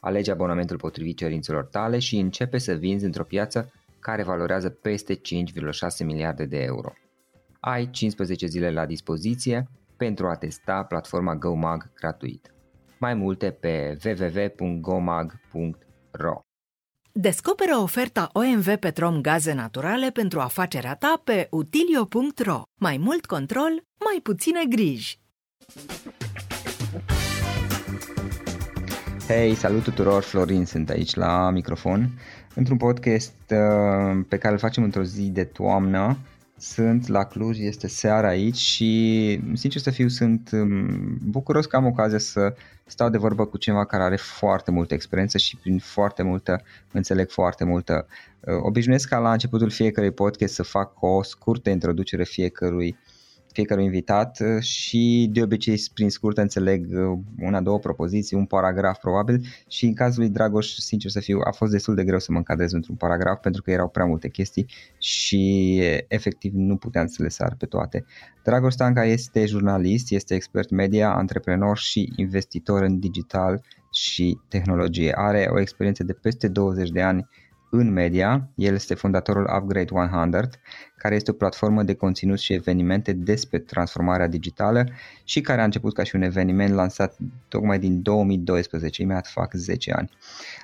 Alege abonamentul potrivit cerințelor tale și începe să vinzi într-o piață care valorează peste 5,6 miliarde de euro. Ai 15 zile la dispoziție pentru a testa platforma GoMag gratuit. Mai multe pe www.gomag.ro Descoperă oferta OMV Petrom Gaze Naturale pentru afacerea ta pe utilio.ro. Mai mult control, mai puține griji. Hei, salut tuturor, Florin sunt aici la microfon într-un podcast uh, pe care îl facem într-o zi de toamnă. Sunt la Cluj, este seara aici și, sincer să fiu, sunt um, bucuros că am ocazia să stau de vorbă cu cineva care are foarte multă experiență și prin foarte multă înțeleg foarte multă. Uh, obișnuiesc ca la începutul fiecărui podcast să fac o scurtă introducere fiecărui fiecare invitat uh, și de obicei prin scurt înțeleg uh, una, două propoziții, un paragraf probabil și în cazul lui Dragoș, sincer să fiu, a fost destul de greu să mă încadrez într-un paragraf pentru că erau prea multe chestii și efectiv nu puteam să le sar pe toate. Dragoș Stanca este jurnalist, este expert media, antreprenor și investitor în digital și tehnologie. Are o experiență de peste 20 de ani în media. El este fondatorul Upgrade 100, care este o platformă de conținut și evenimente despre transformarea digitală și care a început ca și un eveniment lansat tocmai din 2012, imediat fac 10 ani.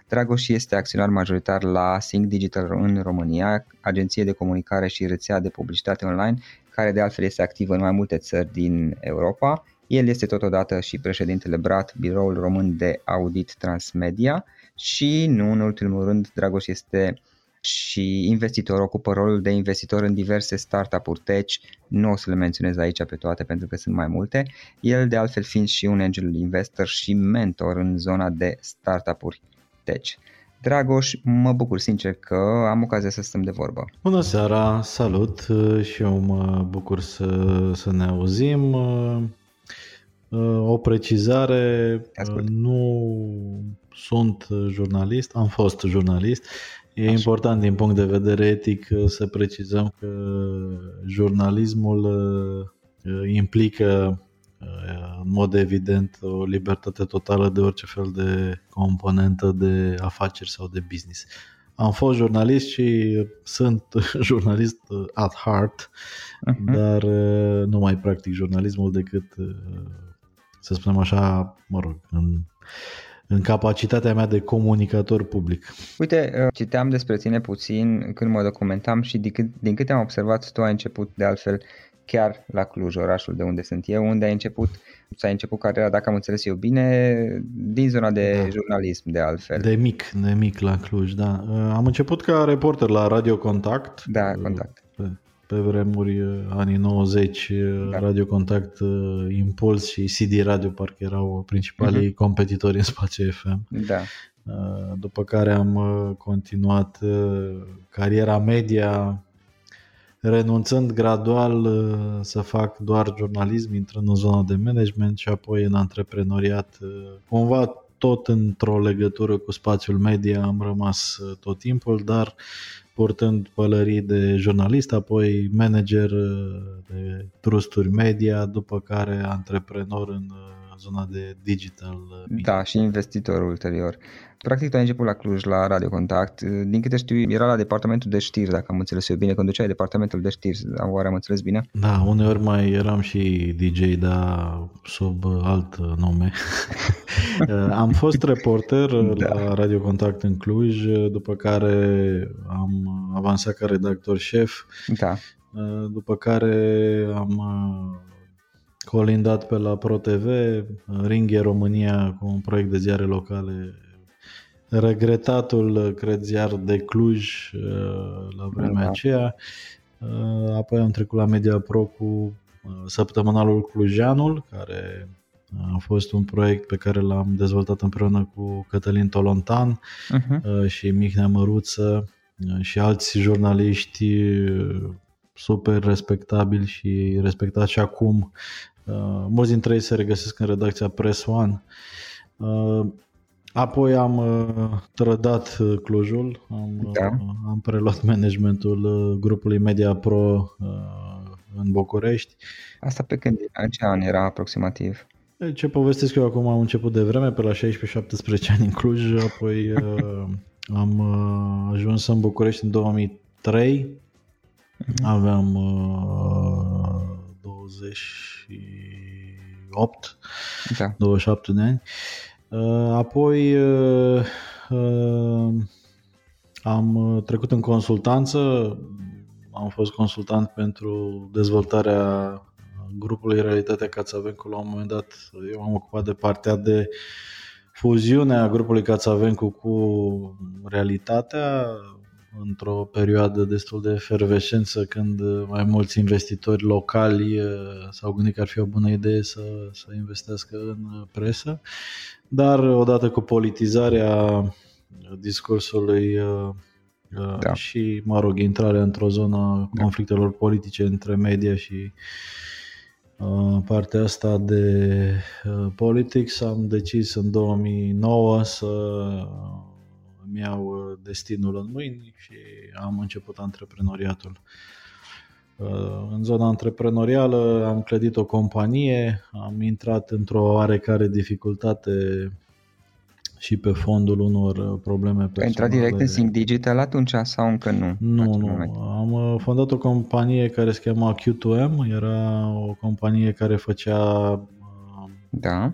Dragoș este acționar majoritar la Sync Digital în România, agenție de comunicare și rețea de publicitate online, care de altfel este activă în mai multe țări din Europa. El este totodată și președintele BRAT, Biroul Român de Audit Transmedia, și nu în ultimul rând Dragoș este și investitor, ocupă rolul de investitor în diverse startup-uri tech, nu o să le menționez aici pe toate pentru că sunt mai multe, el de altfel fiind și un angel investor și mentor în zona de startup-uri tech. Dragoș, mă bucur sincer că am ocazia să stăm de vorbă. Bună seara, salut și eu mă bucur să, să ne auzim. O precizare, Ascult. nu sunt jurnalist, am fost jurnalist. E Așa. important din punct de vedere etic să precizăm că jurnalismul uh, implică uh, în mod evident o libertate totală de orice fel de componentă de afaceri sau de business. Am fost jurnalist și sunt jurnalist at heart, Mhm. dar uh, nu mai practic jurnalismul decât, uh, să spunem așa, mă rog, în, în capacitatea mea de comunicator public. Uite, uh, citeam despre tine puțin când mă documentam și din, cât, din câte am observat, tu ai început de altfel chiar la Cluj, orașul de unde sunt eu, unde ai început, ți-ai început cariera, dacă am înțeles eu bine, din zona de Da. jurnalism de altfel. De mic, de mic la Cluj, da. Uh, Am început ca reporter la Radio Contact. Da, Uh, contact. Pe, pe vremuri, uh, anii 90, uh, Da. Radio Contact, uh, Impuls și CD Radio parcă erau principalii Mhm. competitori în spațiu FM. Da. Uh, După care am uh, continuat uh, cariera media, renunțând gradual uh, să fac doar jurnalism, intrând în zona de management și apoi în antreprenoriat. uh, Cumva tot într-o legătură cu spațiul media am rămas tot timpul, dar purtând pălării de jurnalist, apoi manager de trusturi media, după care antreprenor în zona de digital. Da, și investitor ulterior. Practic tu ai început la Cluj, la Radio Contact. Din câte știu, era la departamentul de știri, dacă am înțeles eu bine. Conduceai departamentul de știri, oare am înțeles bine? Da, uneori mai eram și DJ, dar sub alt nume. am fost reporter da. la Radio Contact în Cluj, după care am avansat ca redactor șef. Da. După care am colindat pe la ProTV, Ringhe România cu un proiect de ziare locale regretatul, cred, ziar de Cluj uh, la vremea da. aceea. Uh, apoi am trecut la Media Pro cu uh, săptămânalul Clujanul, care a fost un proiect pe care l-am dezvoltat împreună cu Cătălin Tolontan uh-huh. și Mihnea Măruță și alți jurnaliști super respectabili și respectați și acum. Mulți dintre ei se regăsesc în redacția Press One. Apoi am uh, trădat uh, Clujul, am, uh, da. uh, am preluat managementul uh, grupului Media Pro uh, în București. Asta pe când, în ce an era aproximativ? Ce povestesc eu acum am început de vreme, pe la 16-17 ani în Cluj, apoi uh, am uh, ajuns în București în 2003, mm-hmm. aveam uh, 28, da. 27 de ani. Uh, apoi uh, uh, am trecut în consultanță, am fost consultant pentru dezvoltarea grupului Realitatea Cațavencu. La un moment dat eu am ocupat de partea de fuziune a grupului Cațavencu cu Realitatea într-o perioadă destul de efervescență când mai mulți investitori locali s-au gândit că ar fi o bună idee să, să investească în presă. Dar odată cu politizarea discursului uh, uh, da. și, mă rog, intrarea într-o zonă da. conflictelor politice între media și uh, partea asta de politics, am decis în 2009 să îmi iau destinul în mâini și am început antreprenoriatul. În zona antreprenorială am clădit o companie, am intrat într-o oarecare dificultate și pe fondul unor probleme personale. Ai intrat direct în Sync Digital atunci sau încă nu? Nu, nu. Moment? Am uh, fondat o companie care se chema Q2M, era o companie care făcea uh, da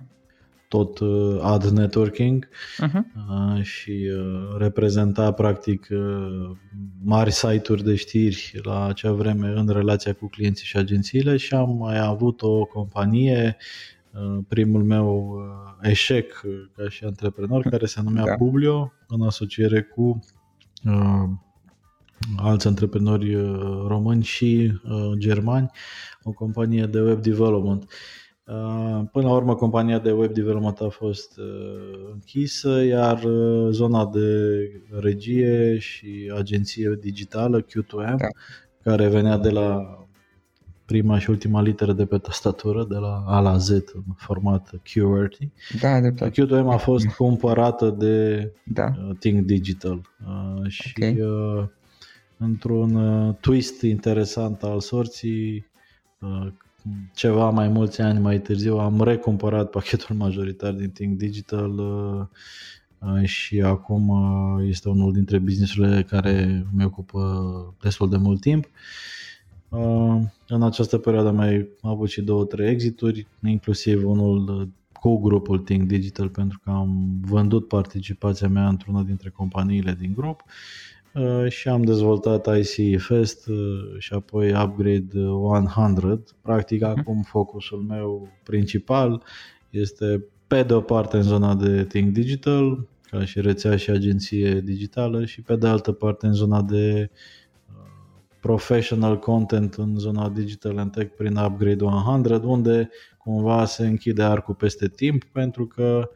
tot uh, ad networking uh-huh. și uh, reprezenta practic mari site-uri de știri la acea vreme în relația cu clienții și agențiile și am mai avut o companie primul meu eșec ca și antreprenor care se numea da. Publio în asociere cu alți antreprenori români și germani, o companie de web development. Uh, până la urmă, compania de web development a fost uh, închisă, iar uh, zona de regie și agenție digitală, Q2M, da. care venea de la prima și ultima literă de pe tastatură, de la A la Z, în format QWERTY. Da, de Q2M a fost cumpărată de da. Think Digital și okay. într-un twist interesant al sorții, ceva mai mulți ani mai târziu am recumpărat pachetul majoritar din Think Digital uh, uh, și acum uh, este unul dintre businessurile care mi ocupă destul de mult timp. În această perioadă am mai avut și două, trei exituri, inclusiv unul cu grupul Think Digital pentru că am vândut participația mea într-una dintre companiile din grup Uh, și am dezvoltat IC Fest uh, și apoi Upgrade 100. Practic mhm. acum focusul meu principal este pe de o parte în zona de Think Digital, ca și rețea și agenție digitală și pe de altă parte în zona de uh, professional content în zona digital and tech prin Upgrade 100, unde cumva se închide arcul peste timp pentru că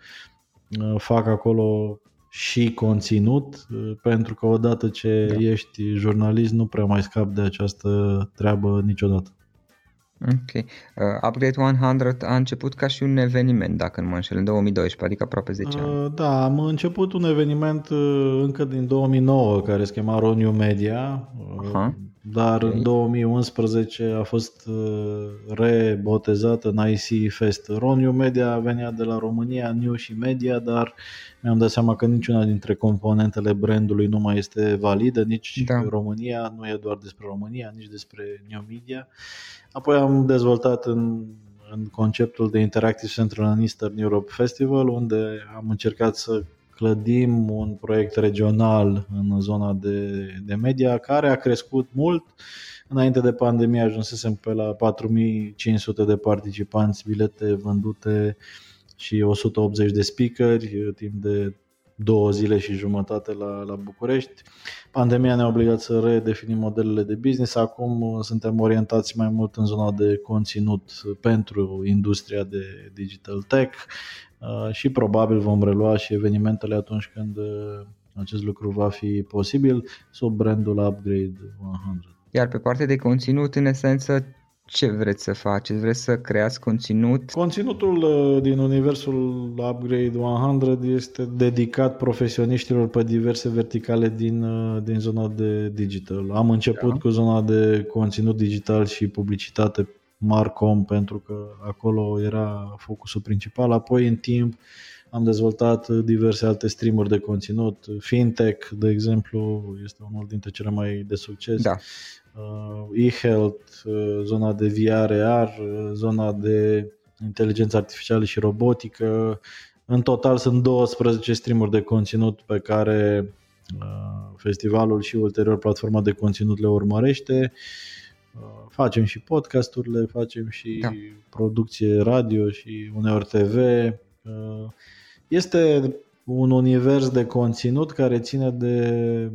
fac acolo și conținut, uh, pentru că odată ce da. ești jurnalist nu prea mai scap de această treabă niciodată. Ok. Uh, Upgrade 100 a început ca și un eveniment, dacă nu mă înșel, în 2012, adică aproape 10 ani. Uh, da, am început un eveniment uh, încă din 2009 care se chema Roniu Media, uh, Aha. Dar okay. în 2011 a fost uh, rebotezată în IC Fest. Roniu Media venea de la România, New și Media, dar mi-am dat seama că niciuna dintre componentele brandului nu mai este validă, nici da. România, nu e doar despre România, nici despre New Media. Apoi am dezvoltat în, în conceptul de Interactive Central în Eastern Europe Festival, unde am încercat să clădim un proiect regional în zona de, de media, care a crescut mult. Înainte de pandemie ajunsesem pe la 4500 de participanți, bilete vândute și 180 de speakeri timp de două zile și jumătate la, la București. Pandemia ne-a obligat să redefinim modelele de business. Acum uh, suntem orientați mai mult în zona de conținut pentru industria de digital tech uh, și probabil vom relua și evenimentele atunci când uh, acest lucru va fi posibil sub brandul Upgrade 100. Iar pe partea de conținut, în esență, ce vreți să faceți? Vreți să creați conținut? Conținutul uh, din universul Upgrade 100 este dedicat profesioniștilor pe diverse verticale din, uh, din zona de digital. Am început da. cu zona de conținut digital și publicitate Marcom pentru că acolo era focusul principal. Apoi în timp am dezvoltat diverse alte streamuri de conținut. Fintech, de exemplu, este unul dintre cele mai de succes. Da. Uh, e-health, uh, zona de VR, AR, uh, zona de inteligență artificială și robotică. În total sunt 12 streamuri de conținut pe care festivalul și ulterior platforma de conținut le urmărește. Facem și podcasturile, facem și da. producție radio și uneori TV. Este un univers de conținut care ține de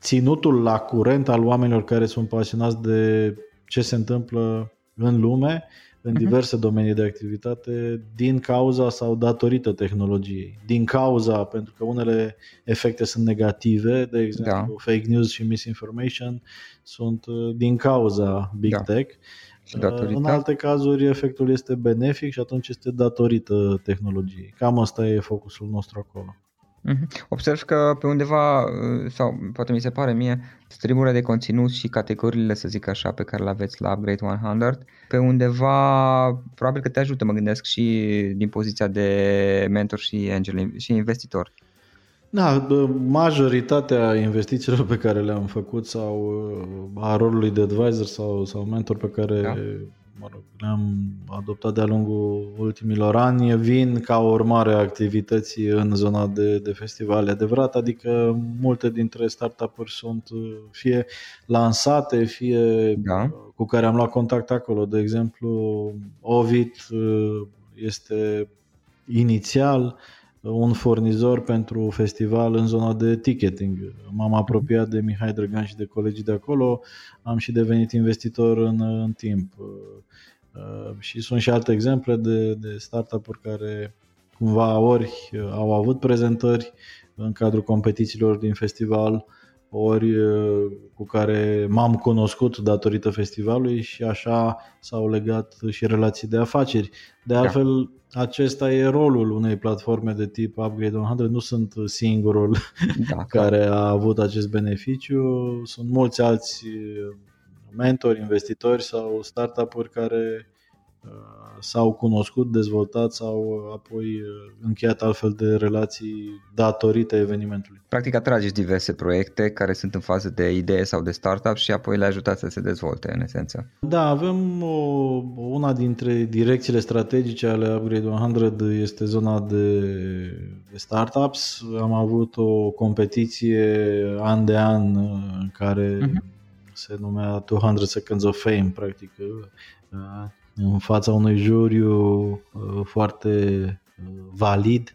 ținutul la curent al oamenilor care sunt pasionați de ce se întâmplă în lume, în mhm. diverse uh-huh. domenii de activitate, din cauza sau datorită tehnologiei. Din cauza, pentru că unele efecte sunt negative, de exemplu da. fake news și misinformation, sunt uh, din cauza big da. tech. Uh, în alte cazuri efectul este benefic și atunci este datorită tehnologiei. Cam asta e focusul nostru acolo. Mhm. Observ că pe undeva, uh, sau poate mi se pare mie, streamurile de conținut și categoriile, să zic așa, pe care le aveți la Upgrade 100, pe undeva probabil că te ajută, mă gândesc, și din poziția de mentor și angel și investitor. Da, majoritatea investițiilor pe care le-am făcut sau uh, a rolului de advisor sau, sau mentor pe care da mă rog, le-am adoptat de-a lungul ultimilor ani vin ca urmare a activității în zona de, de festivale adevărat, adică multe dintre startup-uri sunt uh, fie lansate, fie da. Uh, cu care am luat contact acolo. De exemplu, Ovid uh, este inițial un furnizor pentru festival în zona de ticketing. M-am apropiat de Mihai Drăgan și de colegii de acolo, am și devenit investitor în, în timp. Uh, și sunt și alte exemple de, de startup-uri care cumva ori au avut prezentări în cadrul competițiilor din festival, ori uh, cu care m-am cunoscut datorită festivalului și așa s-au legat și relații de afaceri. De da. altfel, da. acesta e rolul unei platforme de tip Upgrade 100. Nu sunt singurul da, care a avut acest beneficiu. Sunt mulți alți mentori, investitori sau startup-uri care uh, s-au cunoscut, dezvoltat sau apoi uh, încheiat altfel de relații datorită evenimentului. Practic atrageți diverse proiecte care sunt în fază de idee sau de startup și apoi le ajutați să se dezvolte în esență. Da, avem o, una dintre direcțiile strategice ale Upgrade 100 este zona de, de startups. Am avut o competiție an de an în care uh-huh se numea 200 Seconds of Fame, practic, uh, în fața unui juriu uh, foarte uh, valid.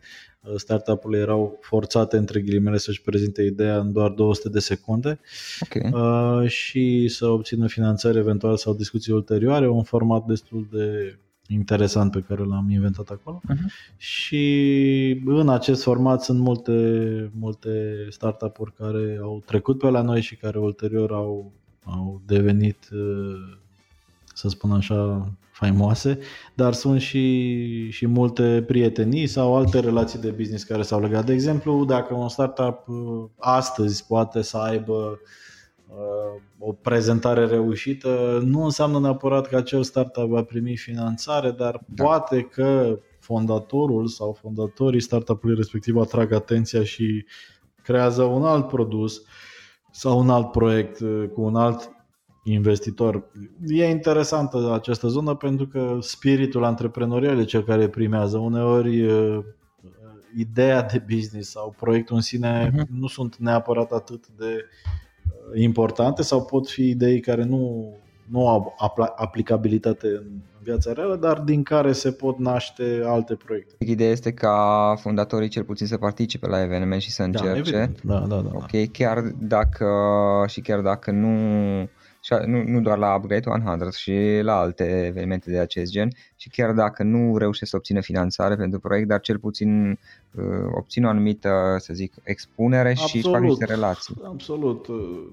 Startup-urile erau forțate, între ghilimele, să-și prezinte ideea în doar 200 de secunde okay. și să obțină finanțare eventual sau discuții ulterioare, un format destul de interesant pe care l-am inventat acolo uh-huh. și în acest format sunt multe, multe startup-uri care au trecut pe la noi și care ulterior au au devenit uh, să spun așa, faimoase, dar sunt și, și multe prietenii sau alte relații de business care s-au legat. De exemplu, dacă un startup uh, astăzi poate să aibă uh, o prezentare reușită, nu înseamnă neapărat că acel startup va primi finanțare, dar da. poate că fondatorul sau fondatorii startup-ului respectiv atrag atenția și creează un alt produs sau un alt proiect uh, cu un alt investitor. E interesantă această zonă pentru că spiritul antreprenorial e cel care primează. Uneori uh, ideea de business sau proiectul în sine uh-huh. nu sunt neapărat atât de uh, importante sau pot fi idei care nu, nu au aplicabilitate în viața reală, dar din care se pot naște alte proiecte. Ideea este ca fondatorii cel puțin să participe la eveniment și să da, încerce. Da, da, da, da. Ok, chiar dacă și chiar dacă nu și nu, nu doar la Upgrade 100 și la alte evenimente de acest gen și chiar dacă nu reușesc să obțină finanțare pentru proiect, dar cel puțin uh, obțin o anumită, să zic, expunere absolut, și își fac niște relații. Absolut.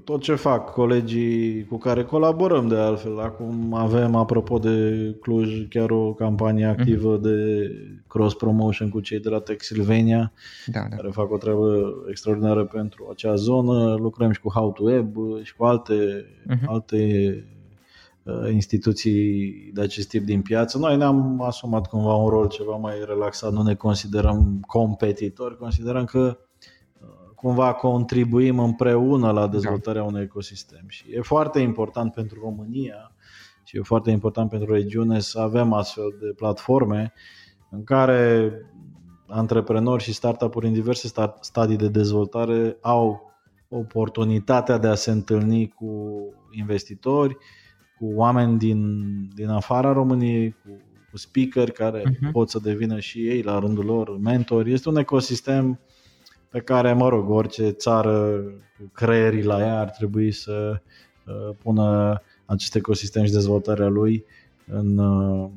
Tot ce fac colegii cu care colaborăm de altfel. Acum avem, apropo de Cluj, chiar o campanie activă mm-hmm. de cross-promotion cu cei de la Texilvania, da, da. care fac o treabă extraordinară pentru acea zonă. Lucrăm și cu How to Web și cu alte, mm-hmm. alte uh, instituții de acest tip din piață. Noi ne-am asumat cumva un rol ceva mai relaxat, nu ne considerăm competitori, considerăm că uh, cumva contribuim împreună la dezvoltarea unui ecosistem și e foarte important pentru România și e foarte important pentru regiune să avem astfel de platforme în care antreprenori și startup-uri în diverse stadii de dezvoltare au oportunitatea de a se întâlni cu investitori, cu oameni din, din afara României, cu, cu speaker care uh-huh. pot să devină și ei la rândul lor mentori. Este un ecosistem pe care, mă rog, orice țară cu creierii la ea ar trebui să uh, pună acest ecosistem și dezvoltarea lui în, uh,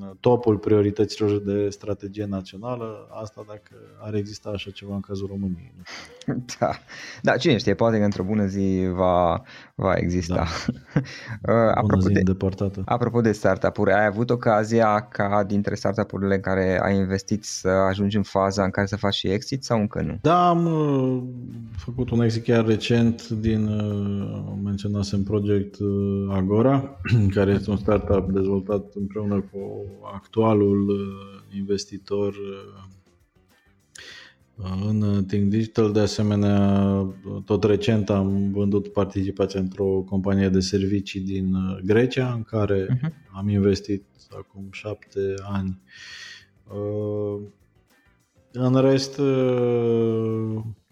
în topul priorităților de strategie națională, asta dacă ar exista așa ceva în cazul României. Da, da cine știe, poate că într-o bună zi va, va exista. Da. Uh, apropo, de, îndepărtată. apropo de startup-uri, ai avut ocazia ca dintre startup-urile în care ai investit să ajungi în faza în care să faci și exit sau încă nu? Da, am uh, făcut un exit chiar recent din, uh, menționasem Project Agora, care este un startup dezvoltat împreună cu actualul uh, investitor uh, în Think Digital. De asemenea, tot recent am vândut participația într-o companie de servicii din uh, Grecia, în care uh-huh. am investit acum șapte ani. În rest,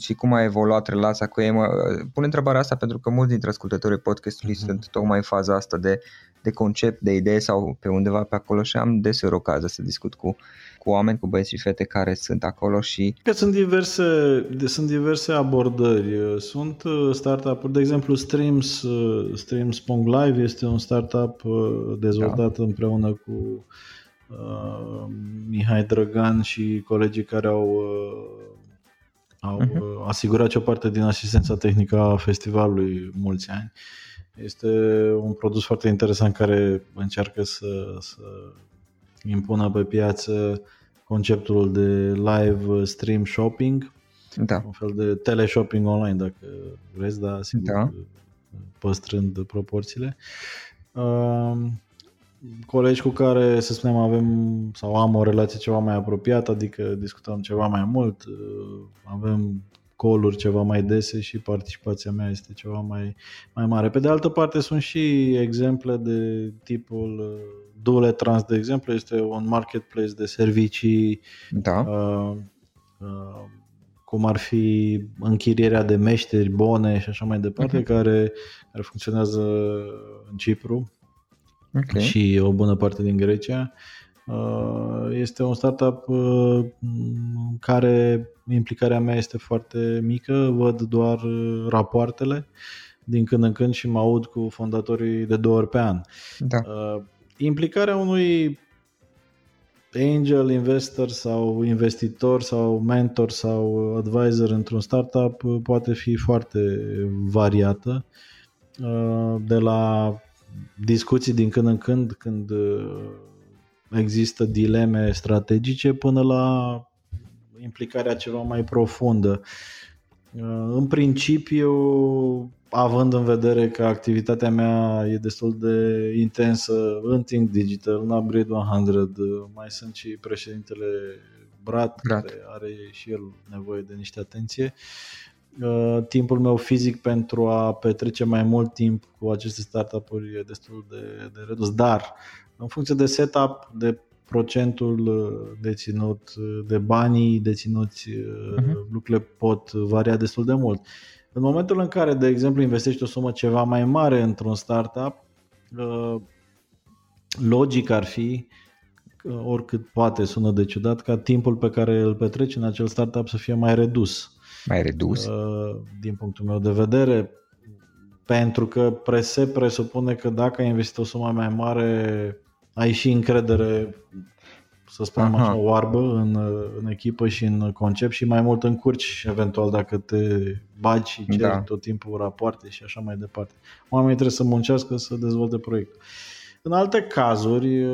și cum a evoluat relația cu ei. Mă, pun întrebarea asta pentru că mulți dintre ascultătorii podcastului uh-huh. sunt tocmai în faza asta de, de concept, de idee sau pe undeva pe acolo și am deseori ocazia să discut cu, cu oameni, cu băieți și fete care sunt acolo și... Că sunt diverse, sunt diverse abordări. Sunt uh, startup-uri, de exemplu Streams, uh, Streams Pong Live este un startup uh, dezvoltat da. împreună cu uh, Mihai Drăgan și colegii care au uh, au uh-huh. asigurat și o parte din asistența tehnică a festivalului mulți ani. Este un produs foarte interesant care încearcă să, să impună pe piață conceptul de live stream shopping, da. un fel de teleshopping online dacă vreți, dar sigur da. păstrând proporțiile. Uh, colegi cu care, să spunem, avem sau am o relație ceva mai apropiată, adică discutăm ceva mai mult, uh, avem coluri ceva mai dese și participația mea este ceva mai, mai mare. Pe de altă parte sunt și exemple de tipul uh, Dule Trans, de exemplu, este un marketplace de servicii da. uh, uh, cum ar fi închirierea de meșteri, bone și așa mai departe, uh-huh. care, care funcționează în Cipru okay. și o bună parte din Grecia. Uh, este un startup uh, în care implicarea mea este foarte mică, văd doar rapoartele din când în când și mă aud cu fondatorii de două ori pe an. Da. Uh, implicarea unui angel investor sau investitor sau mentor sau advisor într-un startup poate fi foarte variată de la discuții din când în când când există dileme strategice până la implicarea ceva mai profundă. În principiu, având în vedere că activitatea mea e destul de intensă în Think Digital, în Upgrade 100, mai sunt și președintele Brat, Brat, care are și el nevoie de niște atenție. Uh, timpul meu fizic pentru a petrece mai mult timp cu aceste startup-uri e destul de, de redus, dar în funcție de setup, de procentul uh, deținut, uh, de banii deținuți, uh-huh. lucrurile pot varia destul de mult. În momentul în care, de exemplu, investești o sumă ceva mai mare într-un startup, logic ar fi, oricât poate sună de ciudat, ca timpul pe care îl petreci în acel startup să fie mai redus. Mai redus? Din punctul meu de vedere, pentru că se presupune că dacă ai investit o sumă mai mare ai și încredere, să spunem Aha. așa, oarbă în, în echipă și în concept și mai mult încurci eventual dacă te bagi și ceri da. tot timpul rapoarte și așa mai departe. Oamenii trebuie să muncească să dezvolte proiectul. În alte cazuri,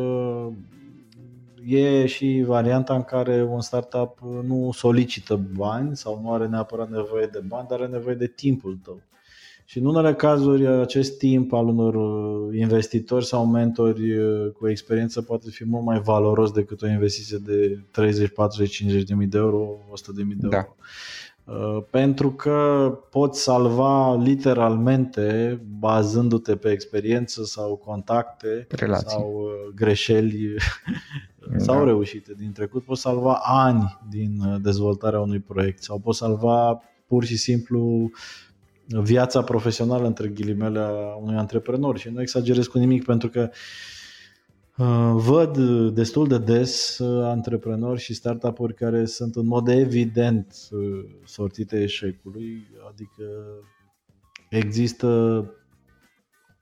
e și varianta în care un startup nu solicită bani sau nu are neapărat nevoie de bani, dar are nevoie de timpul tău. Și în unele cazuri acest timp al unor uh, investitori sau mentori uh, cu experiență poate fi mult mai valoros decât o investiție de 30, 40, 50 de mii de euro, 100 de mii de da. euro. Uh, pentru că poți salva literalmente bazându-te pe experiență sau contacte Relații. sau greșeli da. sau reușite din trecut, poți salva ani din dezvoltarea unui proiect sau poți salva pur și simplu uh, viața profesională, între ghilimele, a unui antreprenor. Și nu exagerez cu nimic pentru că uh, văd destul de des uh, antreprenori și startup-uri care sunt în mod evident uh, sortite eșecului, adică există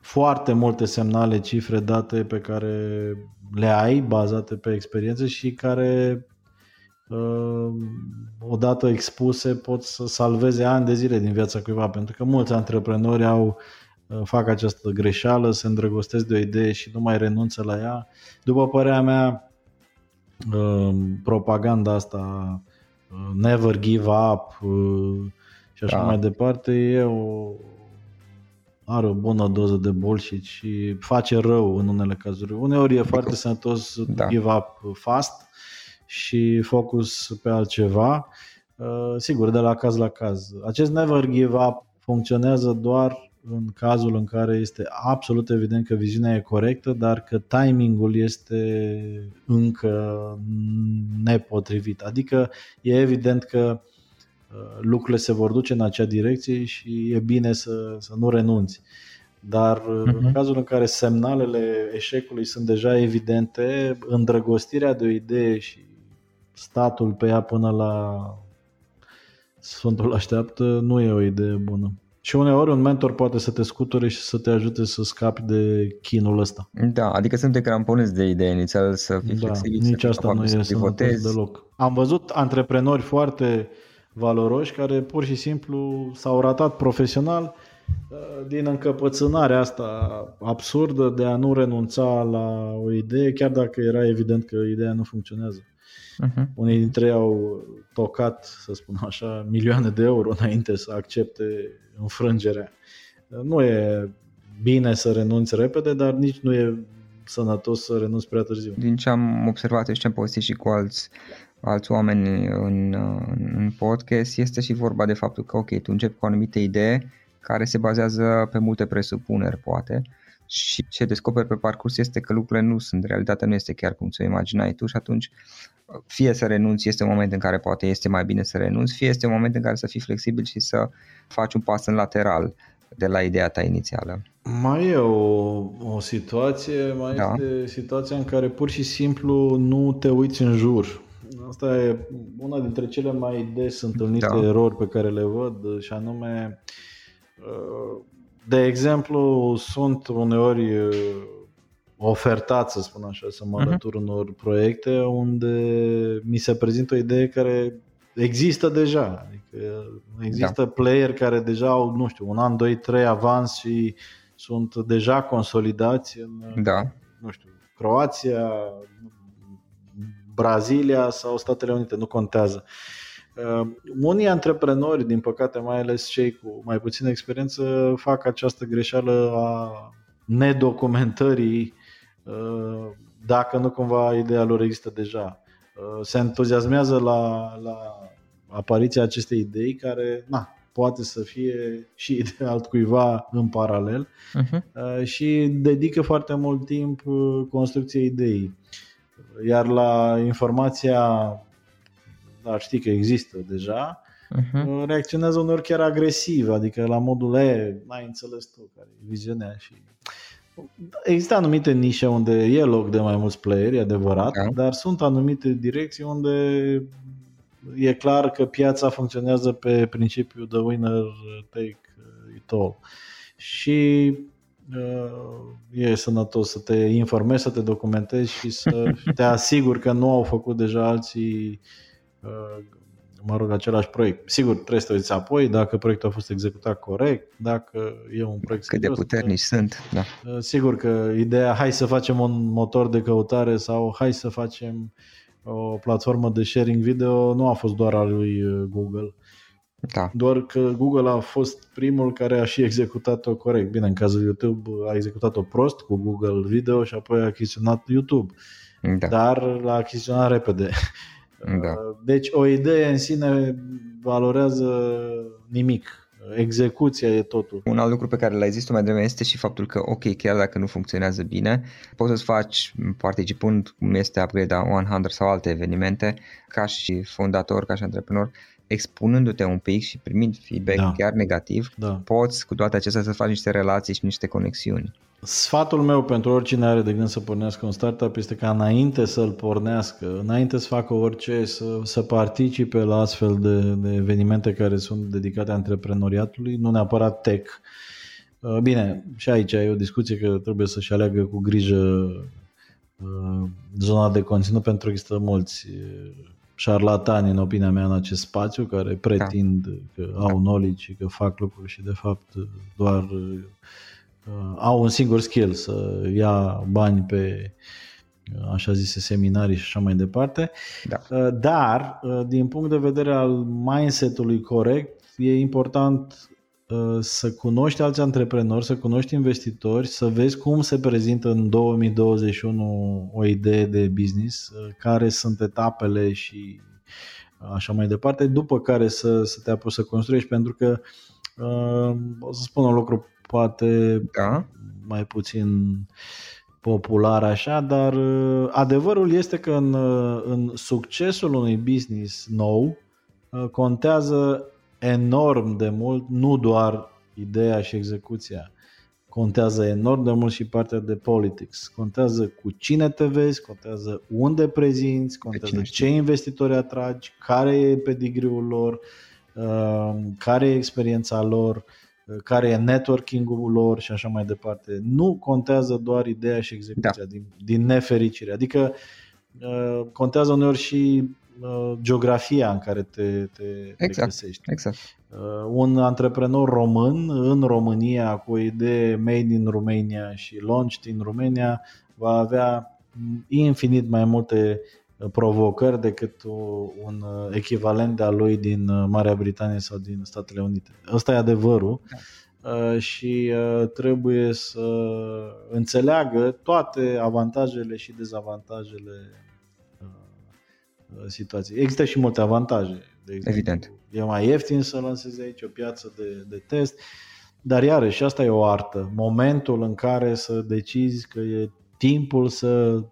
foarte multe semnale, cifre, date pe care le ai bazate pe experiență și care Ehm, odată expuse pot să salveze ani de zile din viața cuiva, pentru că mulți antreprenori au eh, fac această greșeală, se îndrăgostesc de o idee și nu mai renunță la ea. După părerea mea, ehm, propaganda asta eh, never give up eh, și așa da. mai departe e o are o bună doză de bullshit și face rău în unele cazuri. Uneori e foarte sănătos da. give up fast, și focus pe altceva, uh, sigur, de la caz la caz. Acest never give up funcționează doar în cazul în care este absolut evident că viziunea e corectă, dar că timingul este încă nepotrivit. Adică e evident că uh, lucrurile se vor duce în acea direcție și e bine să, să nu renunți. Dar uh-huh. în mhm. cazul în care semnalele eșecului sunt deja evidente, îndrăgostirea de o idee și statul pe ea până la Sfântul așteaptă nu e o idee bună. Și uneori un mentor poate să te scuture și să te ajute să scapi de chinul ăsta. Da, adică să nu te cramponezi de idee inițial, să fii da, flexibil, nici să asta nu e să deloc. Am văzut antreprenori foarte valoroși care pur și simplu s-au ratat profesional uh, din încăpățânarea asta absurdă de a nu renunța la o idee, chiar dacă era evident că ideea nu funcționează. Uh-huh. Unii dintre ei au tocat, să spun așa, milioane de euro înainte să accepte înfrângerea. Nu e bine să renunți repede, dar nici nu e sănătos să renunți prea târziu. Din ce am observat și ce am povestit și cu alți, alți oameni în, în podcast, este și vorba de faptul că, ok, tu începi cu o anumită idee care se bazează pe multe presupuneri, poate, și ce descoperi pe parcurs este că lucrurile nu sunt, realitatea nu este chiar cum ți-o imaginai tu și atunci fie să renunți, este un moment în care poate este mai bine să renunți, fie este un moment în care să fii flexibil și să faci un pas în lateral de la ideea ta inițială. Mai e o, o situație, mai da. este situația în care pur și simplu nu te uiți în jur. Asta e una dintre cele mai des întâlnite da. erori pe care le văd și anume uh, de exemplu, sunt uneori uh, ofertat, să spun așa, să mă mhm. alătur uh-huh. unor proiecte unde mi se prezintă o idee care există deja. Adică există da. player care deja au, nu știu, un an, doi, trei avans și sunt deja consolidați în, da. nu știu, Croația, Brazilia sau Statele Unite, nu contează. Uh, unii antreprenori, din păcate, mai ales cei cu mai puțină experiență, fac această greșeală a nedocumentării uh, dacă nu cumva ideea lor există deja. Uh, se entuziasmează la, la apariția acestei idei care na, poate să fie și de altcuiva în paralel uh-huh. și dedică foarte mult timp construcției ideii. Iar la informația dar știi că există deja, uh-huh. reacționează uneori chiar agresiv, adică la modul e, n-ai înțeles tu care e viziunea și Există anumite nișe unde e loc de mai mulți playeri, adevărat, da. dar sunt anumite direcții unde e clar că piața funcționează pe principiul the winner take it all. Și uh, e sănătos să te informezi, să te documentezi și să te asiguri că nu au făcut deja alții Uh, mă rog, același proiect. Sigur, trebuie să te uiți apoi dacă proiectul a fost executat corect, dacă e un proiect Cât serios, de puternici că, sunt, da. Uh, sigur că ideea hai să facem un motor de căutare sau hai să facem o platformă de sharing video nu a fost doar al lui uh, Google. Da. Doar că Google a fost primul care a și executat-o corect. Bine, în cazul YouTube a executat-o prost cu Google Video și apoi a achiziționat YouTube. Da. Dar l-a achiziționat repede. Da. Uh, deci o idee în sine valorează nimic. Execuția e totul. Un alt lucru pe care l-ai zis tu mai devreme este și faptul că, ok, chiar dacă nu funcționează bine, poți să-ți faci, participând, cum este Upgrade 100 sau alte evenimente, ca și fondator, ca și antreprenor, expunându-te un pic și primind feedback da. chiar negativ, da. poți cu toate acestea să faci niște relații și niște conexiuni. Sfatul meu pentru oricine are de gând să pornească un startup este ca înainte să-l pornească, înainte să facă orice, să, să participe la astfel de, de evenimente care sunt dedicate antreprenoriatului, nu neapărat tech. Uh, bine, și aici e o discuție că trebuie să-și aleagă cu grijă uh, zona de conținut pentru că există mulți uh, șarlatani, în opinia mea, în acest spațiu care pretind da. că au knowledge și că fac lucruri și de fapt doar uh, au un singur skill să ia bani pe uh, așa zise seminarii și așa mai departe. Da. Uh, dar, uh, din punct de vedere al mindset-ului corect, e important uh, să cunoști alți antreprenori, să cunoști investitori, să vezi cum se prezintă în 2021 o idee de business, uh, care sunt etapele și așa mai departe, după care să, să te apuci să construiești, pentru că uh, o să spun un lucru poate da. mai puțin popular așa, dar uh, adevărul este că în, uh, în succesul unui business nou uh, contează enorm de mult, nu doar ideea și execuția, contează enorm de mult și partea de politics. Contează cu cine te vezi, contează unde prezinți, contează ce investitori atragi, care e pedigriul lor, care e experiența lor, care e networking-ul lor și așa mai departe. Nu contează doar ideea și execuția da. din, din nefericire. Adică uh, contează uneori și uh, geografia în care te, te exact, găsești. Exact. Uh, un antreprenor român în România cu o idee made in Romania și launched in Romania va avea infinit mai multe provocări decât un echivalent de a lui din Marea Britanie sau din Statele Unite. Ăsta e adevărul. și trebuie să înțeleagă toate avantajele și dezavantajele situației. Există și multe avantaje. De exemplu, Evident. E mai ieftin să lansezi aici o piață de, de test, dar iarăși asta e o artă. Momentul în care să decizi că e timpul să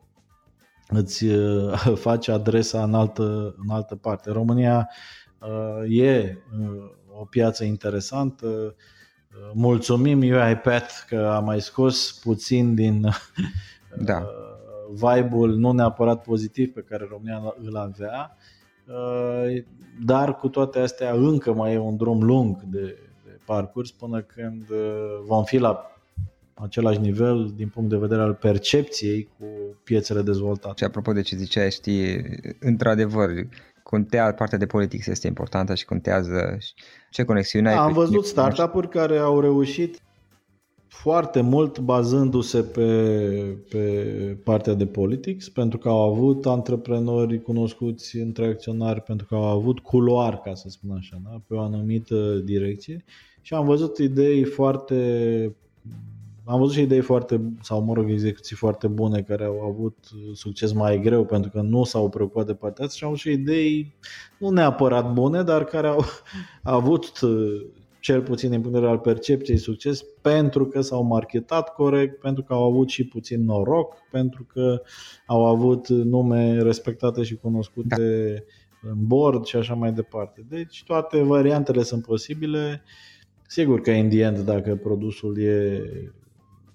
îți faci adresa în altă, în altă parte. România uh, e uh, o piață interesantă. Uh, mulțumim UiPath că a mai scos puțin din da. Vibe-ul nu neapărat pozitiv pe care România îl avea, dar cu toate astea încă mai e un drum lung de, de parcurs până când vom fi la același nivel din punct de vedere al percepției cu piețele dezvoltate. Și apropo de ce ziceai, știi, într-adevăr, contează, partea de politics este importantă și contează ce conexiune ai. Am văzut startup-uri care au reușit foarte mult bazându-se pe, pe partea de politics, pentru că au avut antreprenori cunoscuți între acționari, pentru că au avut culoar, ca să spun așa, da? pe o anumită direcție și am văzut idei foarte am văzut și idei foarte, sau mă rog, execuții foarte bune care au avut succes mai greu pentru că nu s-au preocupat de partea asta și am văzut și idei nu neapărat bune, dar care au, au avut cel puțin din punct de vedere al percepției succes pentru că s-au marketat corect, pentru că au avut și puțin noroc, pentru că au avut nume respectate și cunoscute da. în board și așa mai departe. Deci toate variantele sunt posibile. Sigur că in the end, dacă produsul e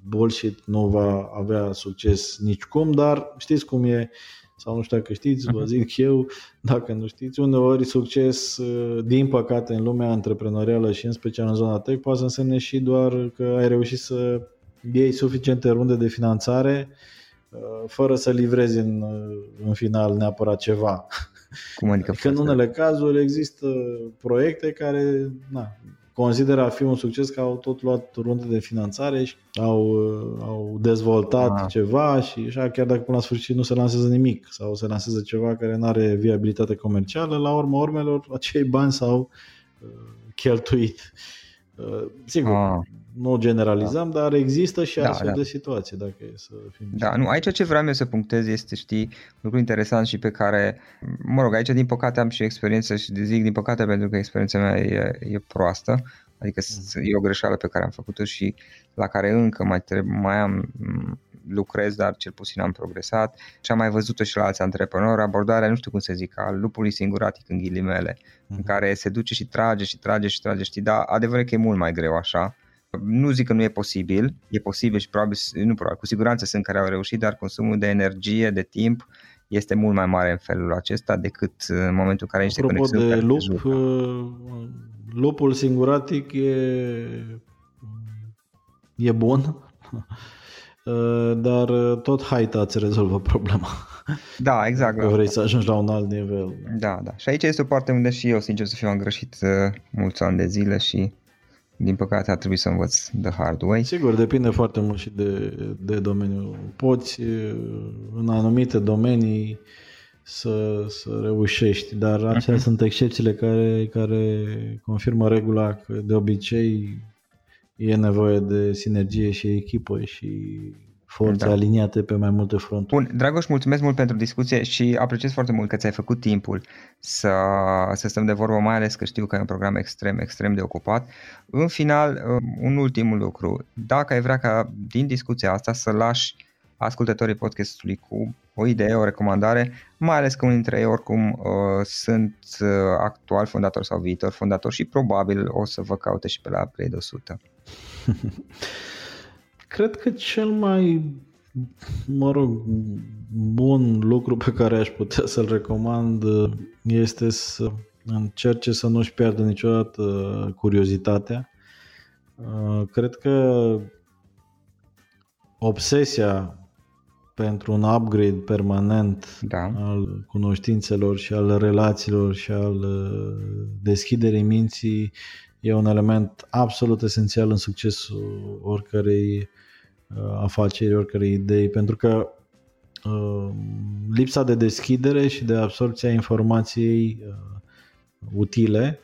bullshit nu va avea succes nicicum, dar știți cum e, sau nu știu dacă știți, vă mhm. zic eu, dacă nu știți, uneori succes, uh, din păcate, în lumea antreprenorială și în special în zona tech, poate să însemne și doar că ai reușit să iei suficiente runde de finanțare uh, fără să livrezi în, uh, în final neapărat ceva. Cum adică? Că în unele cazuri există proiecte care na, consideră a fi un succes că au tot luat runde de finanțare și au, au dezvoltat ah. ceva și așa, chiar dacă până la sfârșit nu se lansează nimic sau se lansează ceva care nu are viabilitate comercială, la urma urmelor acei bani s-au uh, cheltuit. Uh, sigur, ah nu generalizăm, da. dar există și da, astfel da. de situații, dacă e să fim... Da, nu, aici ce vreau eu să punctez este, știi, un lucru interesant și pe care, mă rog, aici din păcate am și experiență și zic din păcate pentru că experiența mea e, e proastă, adică mm. e o greșeală pe care am făcut-o și la care încă mai, trebuie, mai am lucrez, dar cel puțin am progresat și am mai văzut-o și la alți antreprenori, abordarea, nu știu cum să zic, al lupului singuratic în ghilimele, mm-hmm. în mhm. care se duce și trage și trage și trage, știi, dar adevărul că e mult mai greu așa, nu zic că nu e posibil, e posibil și probabil, nu probabil, cu siguranță sunt care au reușit, dar consumul de energie, de timp, este mult mai mare în felul acesta decât în momentul în care niște Apropo conexiuni de lup, uh, lupul singuratic e, e bun, uh, dar tot haita îți rezolvă problema. Da, exact. Că vrei să ajungi la un alt nivel. Da, da. Și aici este o parte unde și eu, sincer să fiu, am greșit uh, mulți ani de zile și din păcate a trebuit să învăț the hard way. Sigur, depinde foarte mult și de, de domeniu. Poți în anumite domenii să, să reușești, dar acelea uh-huh. sunt excepțiile care, care confirmă regula că de obicei e nevoie de sinergie și echipă și forțe da. aliniate pe mai multe fronturi. Bun, Dragoș, mulțumesc mult pentru discuție și apreciez foarte mult că ți-ai făcut timpul să, să stăm de vorbă, mai ales că știu că e un program extrem, extrem de ocupat. În final, un ultim lucru. Dacă ai vrea ca din discuția asta să lași ascultătorii podcastului cu o idee, o recomandare, mai ales că unii dintre ei oricum uh, sunt uh, actual fondator sau viitor fondator și probabil o să vă caute și pe la Play 100. Cred că cel mai, mă rog, bun lucru pe care aș putea să-l recomand este să încerce să nu-și pierdă niciodată curiozitatea. Cred că obsesia pentru un upgrade permanent da. al cunoștințelor și al relațiilor și al deschiderii minții e un element absolut esențial în succesul oricărei uh, afaceri, oricărei idei, pentru că uh, lipsa de deschidere și de absorpția informației uh, utile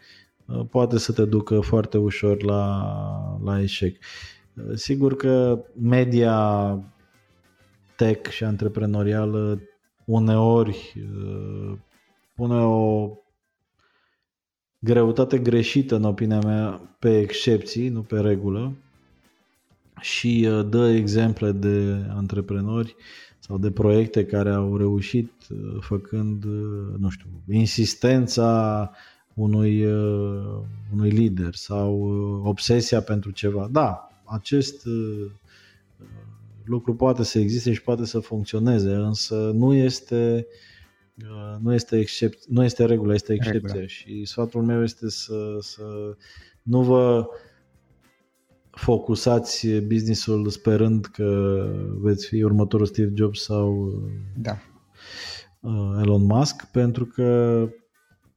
poate să te ducă foarte ușor la, la eșec. Sigur că media tech și antreprenorială uneori pune o greutate greșită, în opinia mea, pe excepții, nu pe regulă și uh, dă exemple de antreprenori sau de proiecte care au reușit uh, făcând, uh, nu știu, insistența unui, unui lider sau obsesia pentru ceva. Da, acest lucru poate să existe și poate să funcționeze, însă nu este nu este, excep- nu este regula, este excepția regula. și sfatul meu este să, să nu vă focusați businessul sperând că veți fi următorul Steve Jobs sau da. Uh, Elon Musk, pentru că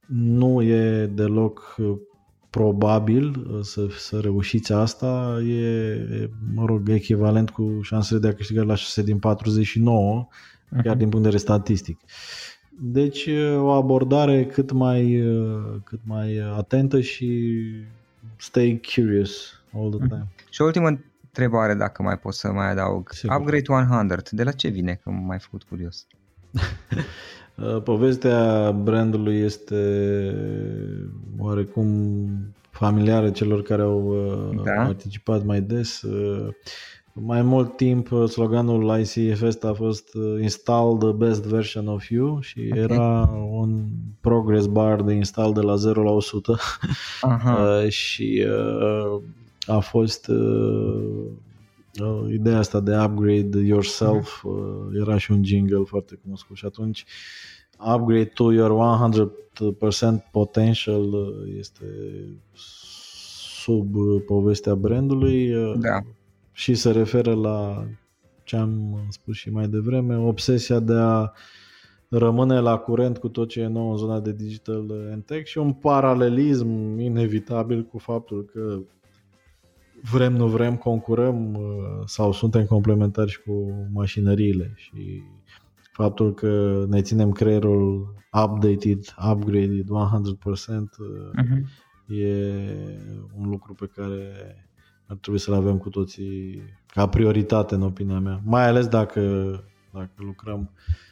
nu e deloc probabil uh, să, să reușiți asta. E, mă rog, echivalent cu șansele de a câștiga la 6 din 49, uh-huh. chiar din punct de vedere statistic. Deci o abordare cât mai, cât mai atentă și stay curious all the time. Și o ultimă întrebare, dacă mai pot să mai adaug. Sigur. Upgrade 100, de la ce vine, că m-ai făcut curios? Uh, povestea brandului este oarecum familiară celor care au uh, da? participat mai des. Uh, mai mult timp sloganul ICFS a fost Install the best version of you și okay. era un progress bar de install de la 0 la 100 uh, și uh, a fost uh, uh, ideea asta de upgrade yourself, uh, era și un jingle foarte cunoscut și atunci upgrade to your 100% potential uh, este sub povestea brandului da. Și se referă la ce am spus și mai devreme, obsesia de a rămâne la curent cu tot ce e nou în zona de digital and tech și un paralelism inevitabil cu faptul că vrem, nu vrem, concurăm uh, sau suntem complementari și cu mașinăriile și faptul că ne ținem creierul updated, upgraded 100% uh-huh. e un lucru pe care ar trebui să-l avem cu toții ca prioritate în opinia mea, mai ales dacă, dacă lucrăm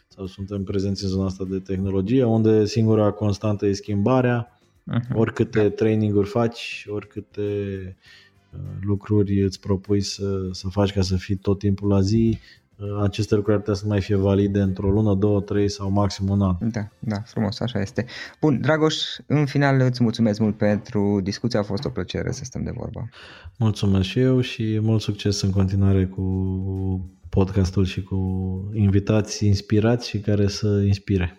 sau suntem prezenți în zona asta de tehnologie, unde singura constantă e schimbarea, uh-huh. oricâte da. training-uri faci, oricâte lucruri îți propui să, să faci ca să fii tot timpul la zi, aceste lucruri ar putea să mai fie valide într-o lună, două, trei sau maxim un an. Da, da, frumos, așa este. Bun, Dragoș, în final îți mulțumesc mult pentru discuție, a fost o plăcere să stăm de vorbă. Mulțumesc și eu și mult succes în continuare cu podcastul și cu invitații inspirați și care să inspire.